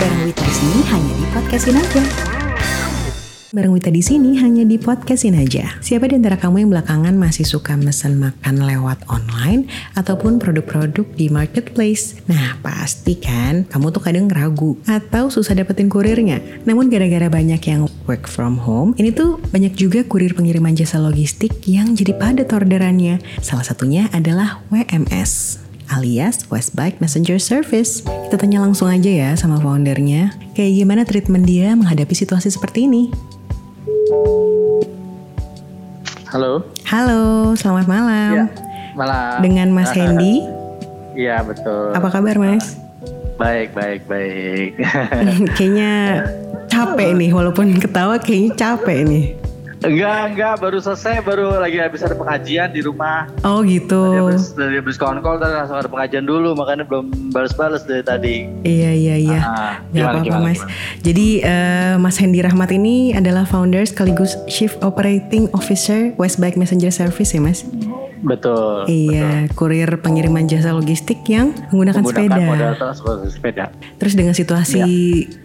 bareng Wita di sini hanya di podcastin aja. Bareng Wita di sini hanya di podcastin aja. Siapa di antara kamu yang belakangan masih suka mesen makan lewat online ataupun produk-produk di marketplace? Nah, pasti kan kamu tuh kadang ragu atau susah dapetin kurirnya. Namun gara-gara banyak yang work from home, ini tuh banyak juga kurir pengiriman jasa logistik yang jadi padat orderannya. Salah satunya adalah WMS alias Westbike Messenger Service. Kita tanya langsung aja ya sama foundernya, kayak gimana treatment dia menghadapi situasi seperti ini. Halo. Halo, selamat malam. Ya, malam. Dengan Mas Hendy. Iya, betul. Apa kabar, Mas? Baik, baik, baik. kayaknya capek nih, walaupun ketawa kayaknya capek nih. Enggak, enggak, baru selesai, baru lagi habis ada pengajian di rumah. Oh gitu. Dari habis, dari habis konkol tadi langsung ada pengajian dulu, makanya belum balas-balas dari tadi. Iya, iya, iya. Ah, gimana, apa-apa gimana, mas. gimana? Jadi eh, Mas Hendy Rahmat ini adalah founder sekaligus Chief Operating Officer Westbike Messenger Service ya mas? Betul. Iya, kurir pengiriman jasa logistik yang menggunakan, Menggunakan sepeda. modal transportasi sepeda. Terus dengan situasi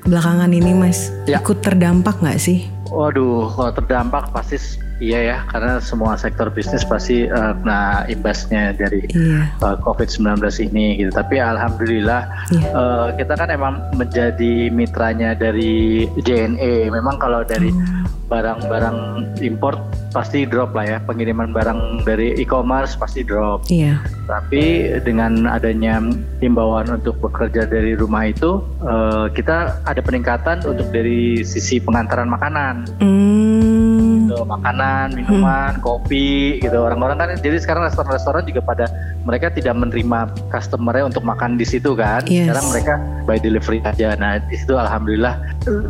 belakangan ini mas, Ya. ikut terdampak nggak sih? Waduh, kalau terdampak pasti iya ya, karena semua sektor bisnis pasti kena imbasnya dari Iya. uh, COVID-19 ini gitu. Tapi alhamdulillah Iya. uh, kita kan emang menjadi mitranya dari JNE. Memang kalau dari Oh. barang-barang import pasti drop lah ya. Pengiriman barang dari e-commerce pasti drop. Iya. Tapi dengan adanya himbauan untuk bekerja dari rumah itu uh, kita ada peningkatan untuk dari sisi pengantaran makanan Hmm. Gitu, makanan, minuman, kopi gitu. Orang-orang kan jadi sekarang restoran-restoran juga pada mereka tidak menerima customernya untuk makan di situ kan. Yes. Sekarang mereka by delivery aja. Nah, di situ alhamdulillah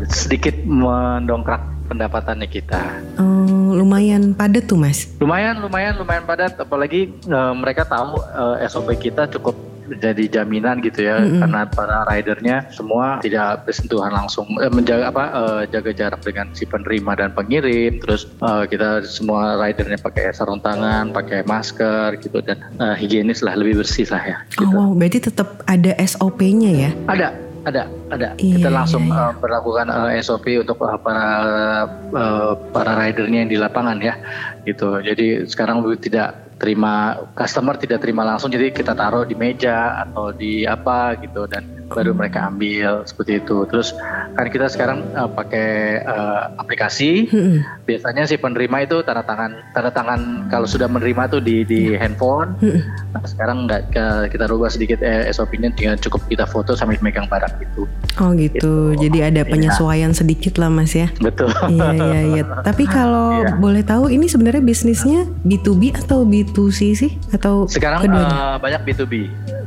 sedikit mendongkrak pendapatannya kita. Oh, lumayan padat tuh mas. Lumayan, lumayan, lumayan padat. Apalagi eh, mereka tahu eh, SOP kita cukup jadi jaminan gitu ya Mm-mm. karena para ridernya semua tidak bersentuhan langsung eh, menjaga apa eh, jaga jarak dengan si penerima dan pengirim terus eh, kita semua ridernya pakai sarung tangan pakai masker gitu dan eh, higienis lah lebih bersih lah ya Oh gitu. wow, berarti tetap ada SOP-nya ya? ada ada ada. Iya, kita langsung iya, iya. eh, berlakukan eh, SOP untuk eh, para eh, para ridernya yang di lapangan ya gitu. Jadi sekarang tidak terima customer tidak terima langsung. Jadi kita taruh di meja atau di apa gitu. Dan baru mereka ambil seperti itu. Terus kan kita sekarang eh, pakai eh, aplikasi. Mm-mm. biasanya si penerima itu tanda tangan tanda tangan kalau sudah menerima tuh di di handphone. Mm-mm. Nah, sekarang nggak kita rubah sedikit eh, SOP-nya dengan cukup kita foto sambil megang barang gitu Oh gitu. Gitu. Jadi ada Iya. penyesuaian sedikit lah mas ya. betul iya iya iya. Tapi kalau Iya. boleh tahu ini sebenarnya bisnisnya B2B atau B2C sih? Atau sekarang keduanya? eh, banyak B2B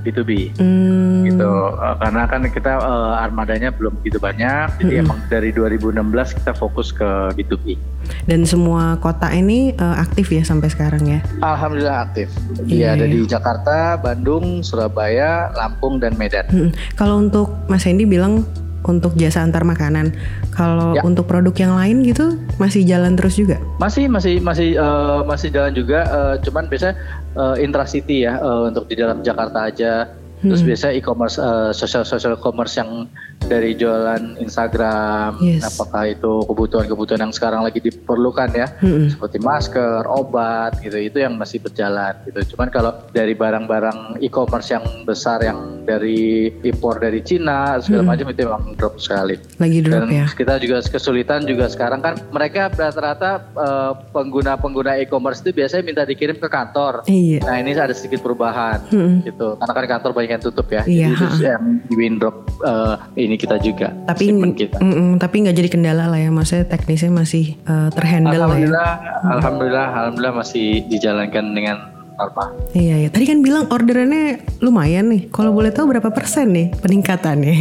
B2B Hmm, gitu Eh, karena kan kita eh, armadanya belum begitu banyak jadi Mm-mm. emang dari 2016 kita fokus ke B2B Dan semua kota ini eh, aktif ya sampai sekarang ya? Alhamdulillah aktif Iya, dia ada iya. di Jakarta Bandung Surabaya Lampung dan Medan Mm-mm. Kalau untuk Mas Hendy bilang untuk jasa antar makanan, kalau Ya. untuk produk yang lain gitu masih jalan terus juga? masih masih masih eh, masih jalan juga eh, cuman biasanya eh, intracity ya eh, untuk di dalam Jakarta aja terus Hmm. biasanya e-commerce eh, social social commerce yang dari jualan Instagram Yes. apakah itu kebutuhan-kebutuhan yang sekarang lagi diperlukan ya Mm-mm. seperti masker, obat gitu itu yang masih berjalan gitu. Cuman kalau dari barang-barang e-commerce yang besar yang dari impor dari Cina segala Hmm. macam itu memang drop sekali. Lagi drop Dan ya? kita juga kesulitan juga sekarang kan mereka rata-rata eh, pengguna-pengguna e-commerce itu biasanya minta dikirim ke kantor. Iya. Nah ini ada sedikit perubahan Mm-mm. gitu. Karena kan kantor banyak yang tutup ya. Iya, Jadi yang di windrop eh, ini kita juga. Tapi kita. mm-mm, tapi nggak jadi kendala lah ya, maksudnya teknisnya masih eh, terhandle lah ya. Alhamdulillah, alhamdulillah, alhamdulillah masih dijalankan dengan normal. Iya, iya. Tadi kan bilang orderannya lumayan nih. Kalau boleh tahu berapa persen nih peningkatannya?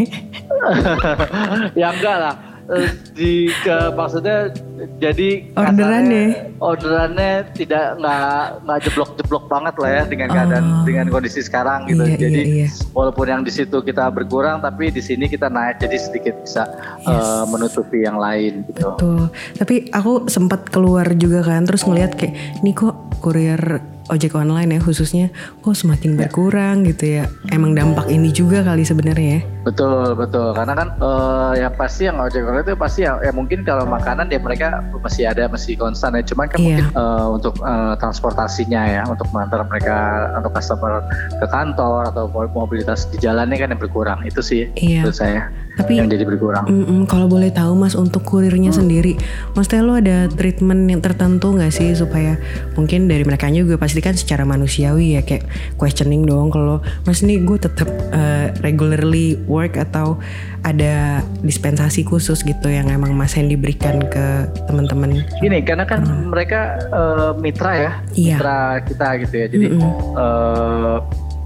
ya enggak lah. Eh, Di ke, maksudnya jadi Orderannya? orderannya tidak nggak nggak jeblok-jeblok banget lah ya dengan keadaan Oh. dengan kondisi sekarang gitu. Iya, jadi iya, iya. walaupun yang di situ kita berkurang tapi di sini kita naik jadi sedikit bisa eh, menutupi yang lain gitu. Tuh. Tapi aku sempat keluar juga kan, terus ngeliat kayak, ini kok kurir ojek online ya khususnya kok semakin berkurang gitu ya. Emang dampak ini juga kali sebenarnya ya. Betul betul karena kan uh, yang pasti yang ojek online itu pasti ya, ya mungkin kalau makanan ya mereka masih ada masih konstan ya cuman kan Iya. mungkin uh, untuk uh, transportasinya ya untuk mengantar mereka untuk customer ke kantor atau mobilitas di jalannya kan yang berkurang itu sih Iya. menurut saya Tapi yang jadi berkurang. Mm-mm, kalau boleh tahu mas untuk kurirnya sendiri, maksudnya lo ada treatment yang tertentu nggak sih supaya mungkin dari mereka juga pasti kan secara manusiawi ya kayak questioning dong kalau mas ini gue tetap uh, regularly work atau ada dispensasi khusus gitu yang emang mas Hendy berikan ke teman-teman. Gini, karena kan mereka eh, mitra ya, Iya. mitra kita gitu ya. Jadi eh,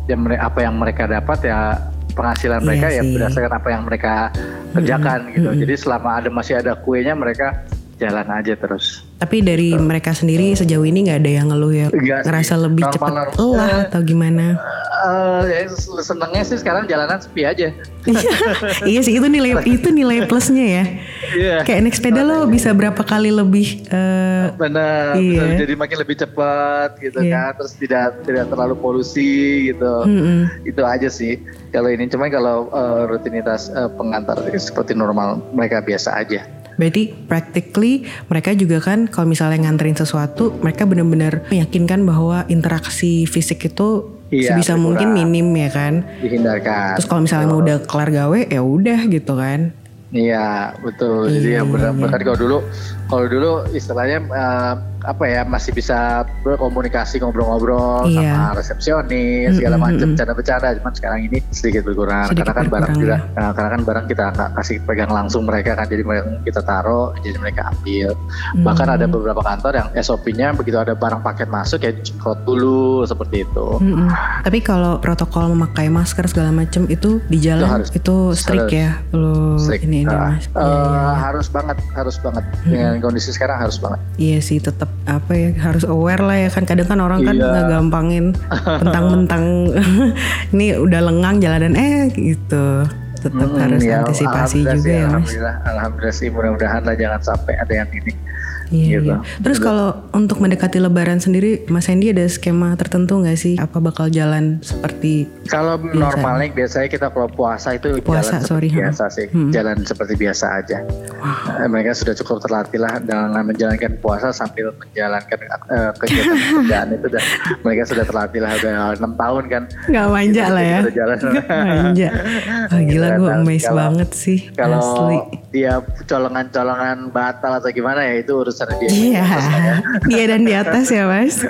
ya mere- apa yang mereka dapat ya penghasilan Iya mereka ya sih. berdasarkan apa yang mereka kerjakan gitu. Jadi selama ada masih ada kuenya mereka jalan aja terus. Tapi dari mereka sendiri sejauh ini nggak ada yang ngeluh ya Enggak sih. ngerasa lebih Normal-normal. lelah atau gimana? Eh, ya senengnya sih sekarang jalanan sepi aja. iya sih itu nilai itu nilai plusnya ya. Iya. Kayak naik sepeda lo bisa berapa kali lebih eh, Benar, Iya. bisa jadi makin lebih cepat gitu Iya. kan, terus tidak tidak terlalu polusi gitu. mm-mm. itu aja sih kalau ini cuman kalau uh, rutinitas uh, pengantar seperti normal mereka biasa aja Berarti practically mereka juga kan kalau misalnya nganterin sesuatu mereka benar-benar meyakinkan bahwa interaksi fisik itu Iya, sebisa mungkin minim ya kan. dihindarkan Terus kalau misalnya mau udah kelar gawe ya udah gitu kan. iya betul jadi Iya, yang benar iya. kalau dulu kalau dulu istilahnya uh, apa ya masih bisa berkomunikasi ngobrol-ngobrol Iya. sama resepsionis segala Mm, mm, macam mm. bercanda-bercanda cuman sekarang ini sedikit berkurang Sedikit karena kan barang juga ya. nah, karena kan barang kita nggak kasih pegang langsung mereka kan jadi mereka kita taruh jadi mereka ambil bahkan Hmm. ada beberapa kantor yang SOP-nya begitu ada barang paket masuk ya dicekrot dulu seperti itu Mm-mm. Tapi kalau protokol memakai masker segala macam itu di jalan harus- itu strict harus. ya lo Strict. ini ini Uh, mas. iya, iya. harus banget harus banget dengan kondisi sekarang harus banget Iya sih tetap apa ya harus aware lah ya kan. Kadang kan orang kan Iya. nggak gampangin mentang-mentang. Ini udah lengang jalanan eh gitu. Tetap Mm, harus ya, antisipasi juga sih, ya mas. alhamdulillah. Alhamdulillah sih mudah-mudahan lah jangan sampai ada yang ini Iya, gitu. iya. Terus kalau untuk mendekati Lebaran sendiri, Mas Hendy ada skema tertentu nggak sih? Apa bakal jalan seperti kalau normalnya biasanya kita kalau puasa itu Puasa, jalan sorry, biasa sih Hmm. jalan seperti biasa aja Eh, mereka sudah cukup terlatih lah dengan menjalankan puasa sambil menjalankan eh, kegiatan kerjaan itu dan mereka sudah terlatih lah udah enam tahun kan nggak manja lah ya? Jalan manja. Wah, gila gue amazed kalau- banget sih. kalau asli. dia colongan-colongan batal atau gimana ya itu urusan dia Iya, dia dan di atas ya mas.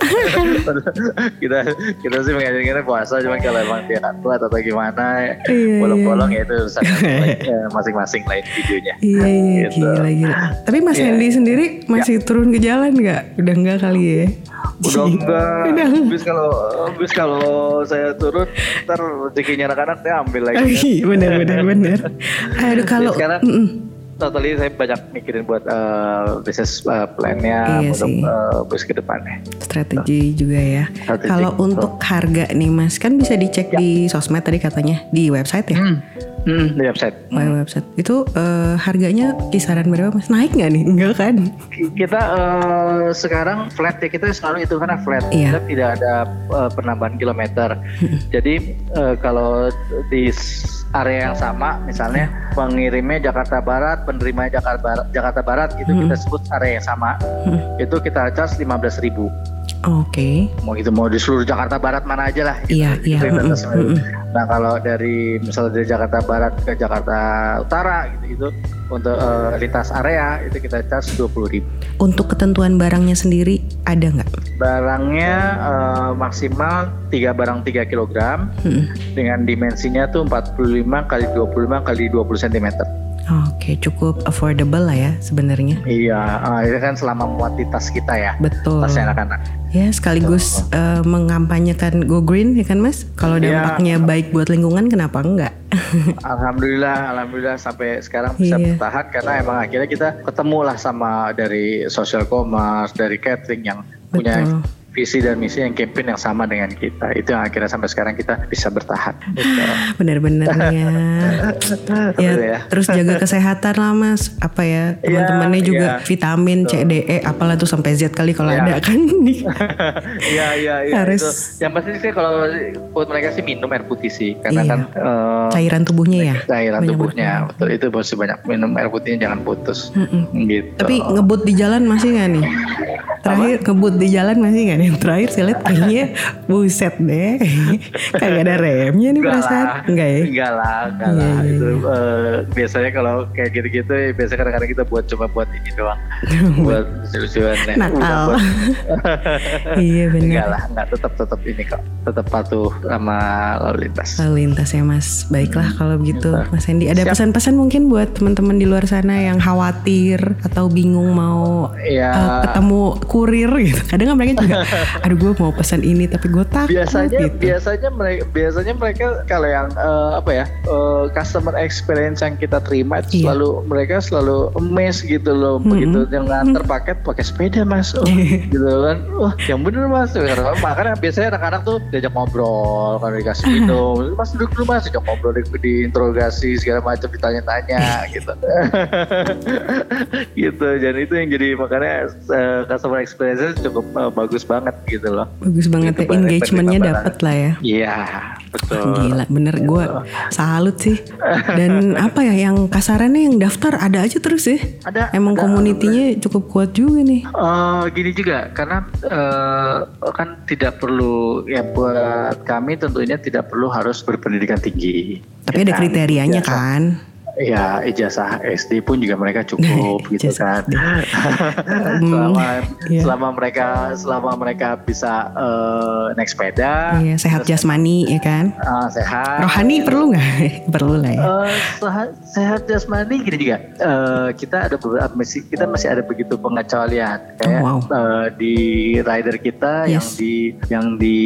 kita kita sih mengajarkan puasa cuman kalau emang dia kuat atau gimana Iya, bolong-bolong ya itu urusan masing-masing lain videonya Iya, iya, Gitu. gila, gila. Tapi Mas Iya. Hendy sendiri masih turun ke jalan nggak? Udah enggak kali ya? udah enggak Udah. bis kalau bis kalau saya turun ntar rezekinya anak-anak saya ambil lagi Oh, iya, bener, bener, bener. Aduh, kalau... Ya, sekarang- Mm-mm. Totally saya banyak mikirin buat eh, bisnis eh, plan-nya Iya untuk sih. eh, bis ke depannya strategi juga ya. Strategi, Kalau untuk harga nih Mas, kan bisa dicek di sosmed tadi katanya, di website ya? hmm. Hmm, di website Oh, website. Itu eh, harganya kisaran berapa Mas? Naik nggak nih? Enggak kan? kita eh, sekarang flat ya kita selalu itu karena flat Iya. kita tidak ada eh, penambahan kilometer jadi eh, kalau di area yang sama misalnya pengirimnya Jakarta Barat penerimanya Jakarta Barat Jakarta Barat itu kita sebut area yang sama. Itu kita charge 15.000 ribu Oke. mau itu mau di seluruh Jakarta Barat mana aja lah gitu. Iya, iya. Itu kita Mm-mm, tes. nah kalau dari misalnya dari Jakarta Barat ke Jakarta Utara gitu itu untuk eh, lintas area itu kita charge 20.000 ribu Untuk ketentuan barangnya sendiri ada nggak? barangnya eh, maksimal 3 barang 3 kg Mm-mm. dengan dimensinya tuh 45 kali 25 kali 20 cm. Oke, cukup affordable lah ya sebenarnya. Iya, ah, itu kan selama muat di tas kita ya, Betul. tasnya anak-anak. Ya sekaligus eh, mengampanyekan go green ya kan Mas? Kalau Iya. dampaknya baik buat lingkungan kenapa enggak? Alhamdulillah, alhamdulillah sampai sekarang bisa Iya. bertahan karena emang akhirnya kita ketemu lah sama dari social commerce, dari catering yang punya Betul. Visi dan misi yang campaign yang sama dengan kita. Itu yang akhirnya sampai sekarang kita bisa bertahan. Gitu. Bener-bener ya. ya, ya. terus jaga kesehatan lah mas. Apa ya teman-temannya Iya, juga iya. vitamin C, D, E, apalah tuh sampai Z kali kalau Iya. ada kan. Iya iya iya. Harus- itu. Yang pasti sih kalau buat mereka sih minum air putih sih, karena Iya. kan eh, Cairan tubuhnya ya. cairan Banyak tubuhnya betul itu masih banyak minum air putihnya jangan putus Mm-mm. gitu. Tapi ngebut di jalan masih nggak nih? Terakhir ngebut di jalan masih nggak nih? Terakhir saya lihat kayaknya buset deh. Kagak ada remnya nih perasaan. Enggak ya? Enggak lah, enggak Iya, lah. iya, Itu eh, biasanya kalau kayak gitu-gitu, ya biasanya kadang-kadang kita buat coba buat ini doang, buat lucu-lucuan. ya. Nakal. Iya enggak benar. lah, enggak tetap tetap ini kok, tetap patuh sama lalu lintas. Lalu lintas ya mas. Baiklah kalau begitu Gitu. Mas Hendy. Ada pesan-pesan mungkin buat teman-teman di luar sana yang khawatir atau bingung mau Ya, eh, ketemu kurir gitu. Kadang kan mereka juga, aduh gue mau pesan ini tapi gue takut biasanya gitu. biasanya mereka biasanya mereka kalau yang eh, apa ya eh, customer experience yang kita terima itu Iya. selalu mereka selalu amazed gitu loh. Begitu yang nganter paket pakai sepeda mas. Oh, gitu kan. Wah yang bener mas. Makanya biasanya anak-anak tuh diajak ngobrol kalau dikasih minum mas duduk dulu mas. Diajak ngobrol di, diinterogasi segala macam ditanya-tanya gitu. Gitu. Jadi itu yang jadi makanya eh, customer experience cukup eh, bagus banget gitu loh Bagus banget Itu ya, engagementnya dapet lah ya. Iya, betul. Gila bener gue salut sih Dan apa ya yang kasarannya yang daftar ada aja terus ya Ada Emang ada. komunitinya cukup kuat juga nih Eh, gini juga karena eh, kan tidak perlu ya buat kami tentunya tidak perlu harus berpendidikan tinggi. Tapi ada Ya kan? kriterianya Ijazah- kan Ya ijazah SD pun juga mereka cukup gitu kan. SD. selama iya. selama mereka selama mereka bisa eh, naik sepeda, Iya sehat jasmani ya kan eh, sehat. Rohani perlu nggak? perlu lah ya Eh, sehat, sehat jasmani gini juga. Eh, kita ada beberapa masih kita masih ada begitu pengecualian kayak Oh, wow. eh, di rider kita yang Yes. di yang di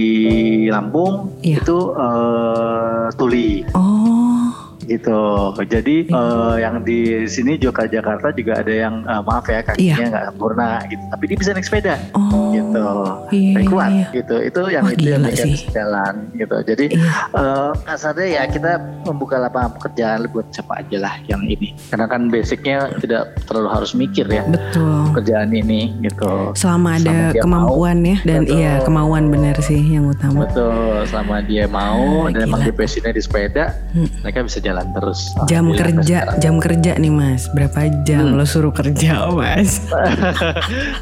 Lampung Iya. itu eh, tuli Oh gitu. Jadi eh, yang di sini Joka Jakarta juga ada yang eh, maaf ya kakinya Iya. nggak sempurna gitu. Tapi dia bisa naik sepeda Oh gitu. iya, Dan kuat iya. gitu. Itu yang Wah, itu yang bikin jalan gitu. Jadi Iya. eh kasarnya ya kita membuka lapangan pekerjaan buat siapa aja lah yang ini. Karena kan basicnya tidak terlalu harus mikir ya Betul pekerjaan ini gitu. Selama ada Selama kemampuan ya Dan Betul. iya kemauan bener sih yang utama Betul, selama dia mau Ah, dan emang gila. dia passionnya di sepeda, Hmm. mereka bisa jalan terus. Jam Alhamdulillah kerja sekarang. Jam kerja nih mas Berapa jam Hmm. lo suruh kerja mas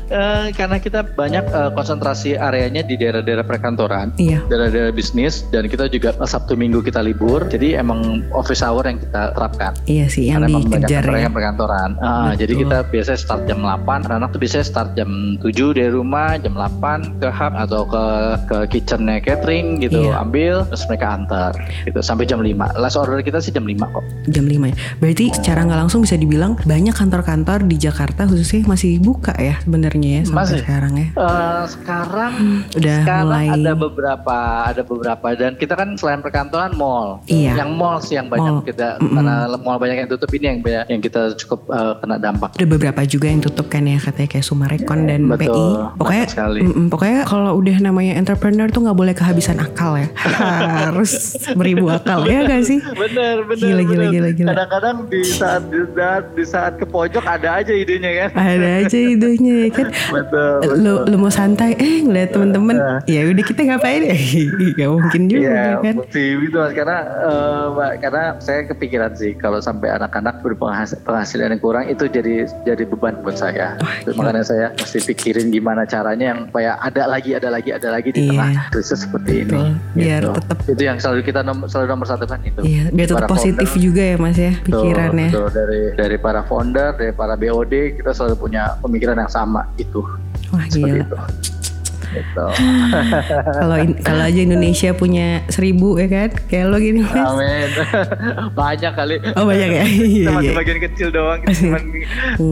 Eh, karena kita banyak eh, konsentrasi areanya di daerah-daerah perkantoran, Iya daerah-daerah bisnis, dan kita juga eh, Sabtu Minggu kita libur, jadi emang office hour yang kita terapkan. Iya sih yang Karena dikejar ya perkantoran. Betul. jadi kita biasanya start jam 8, anak-anak tuh biasanya start jam 7 dari rumah, jam 8 ke hub atau ke ke kitchennya catering gitu, Iya. ambil terus mereka antar gitu sampai jam 5. Last order kita sih jam 5 kok. Jam 5 ya Berarti secara nggak langsung bisa dibilang Banyak kantor-kantor di Jakarta khususnya masih buka ya sebenarnya ya Sampai Masih. sekarang ya Eh, sekarang Udah sekarang mulai ada beberapa ada beberapa dan kita kan selain perkantoran mall Iya. yang mall sih yang banyak Mall. kita Mm-mm. karena mall banyak yang tutup ini yang banyak yang kita cukup eh, kena dampak Ada beberapa juga yang tutup kan ya katanya kayak Sumarekon dan Betul, PI. Pokoknya sekali. mm-mm, pokoknya kalau udah namanya entrepreneur tuh nggak boleh kehabisan akal ya. Harus beribu akal ya gak sih? bener bener Gila, gila, bener. gila, gila. kadang-kadang di saat di saat di saat ke pojok ada aja idenya kan Ada aja idenya ya kan. betul Lu, lu mau santai, eh ngeliat temen-temen, Nah. ya udah kita ngapain ya? Gak mungkin juga Iya, kan. mesti gitu mas karena eh, Mbak, karena saya kepikiran sih kalau sampai anak-anak berpenghasilan penghasilan yang kurang itu jadi jadi beban buat saya. Wah, Makanya saya mesti pikirin gimana caranya yang supaya ada lagi, ada lagi, ada lagi di Iya. tengah krisis seperti Betul. ini. Biar Gitu. tetap itu yang selalu kita nom- selalu nomor satu kan itu. Iya, biar tetap positif founder, juga ya mas ya betul, pikirannya. betul. dari dari para founder, dari para BOD kita selalu punya pemikiran yang sama itu. Wah Seperti gila. itu. Gitu. Kalau kalau aja Indonesia punya seribu ya kan, kayak lo gini mas. Amin. Banyak kali. Oh banyak ya. kita Iya, masih iya. bagian kecil doang kita cuma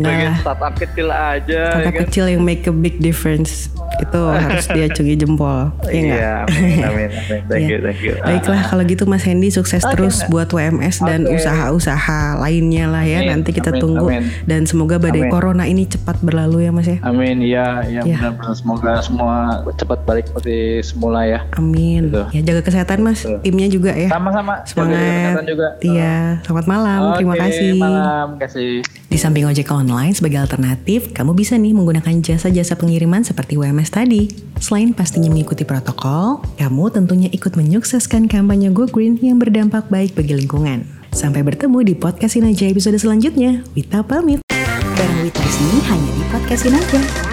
bagian startup kecil aja Startup ya kan? kecil yang make a big difference. Itu harus diacungi jempol. Iya? Iya, amin, amin, amin. Thank Iya. you, thank you. Baiklah kalau gitu Mas Hendy sukses terus buat WMS dan usaha-usaha lainnya lah ya. Amin, Nanti kita amin, tunggu amin. dan semoga badai Amin. corona ini cepat berlalu ya Mas ya. Amin, ya, ya, Ya. benar-benar semoga semua cepat balik seperti semula ya. Amin. Betul. Ya jaga kesehatan Mas, Betul. timnya juga ya. Sama-sama. Jaga Semangat. kesehatan juga. Iya, selamat malam. Terima Oke, kasih. Malam, kasih. Di samping ojek online sebagai alternatif, kamu bisa nih menggunakan jasa-jasa pengiriman seperti WMS tadi. Selain pastinya mengikuti protokol, kamu tentunya ikut menyukseskan kampanye Go Green yang berdampak baik bagi lingkungan. Sampai bertemu di podcastin aja episode selanjutnya. Wita pamit. Bareng Wita di sini hanya di podcastin aja.